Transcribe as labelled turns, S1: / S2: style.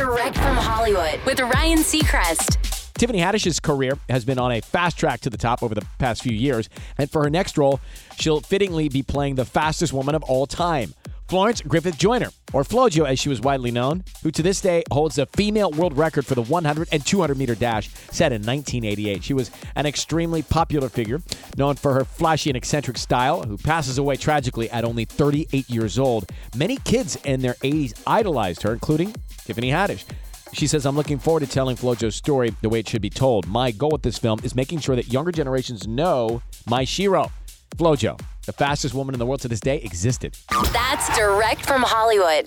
S1: Direct from Hollywood with Ryan Seacrest.
S2: Tiffany Haddish's career has been on a fast track to the top over the past few years, and for her next role, she'll fittingly be playing the fastest woman of all time. Florence Griffith Joyner, or Flojo as she was widely known, who to this day holds the female world record for the 100 and 200 meter dash set in 1988. She was an extremely popular figure, known for her flashy and eccentric style, who passes away tragically at only 38 years old. Many kids in their 80s idolized her, including Tiffany Haddish. She says, I'm looking forward to telling Flojo's story the way it should be told. My goal with this film is making sure that younger generations know my shero. Flojo, the fastest woman in the world to this day, existed.
S1: That's direct from Hollywood.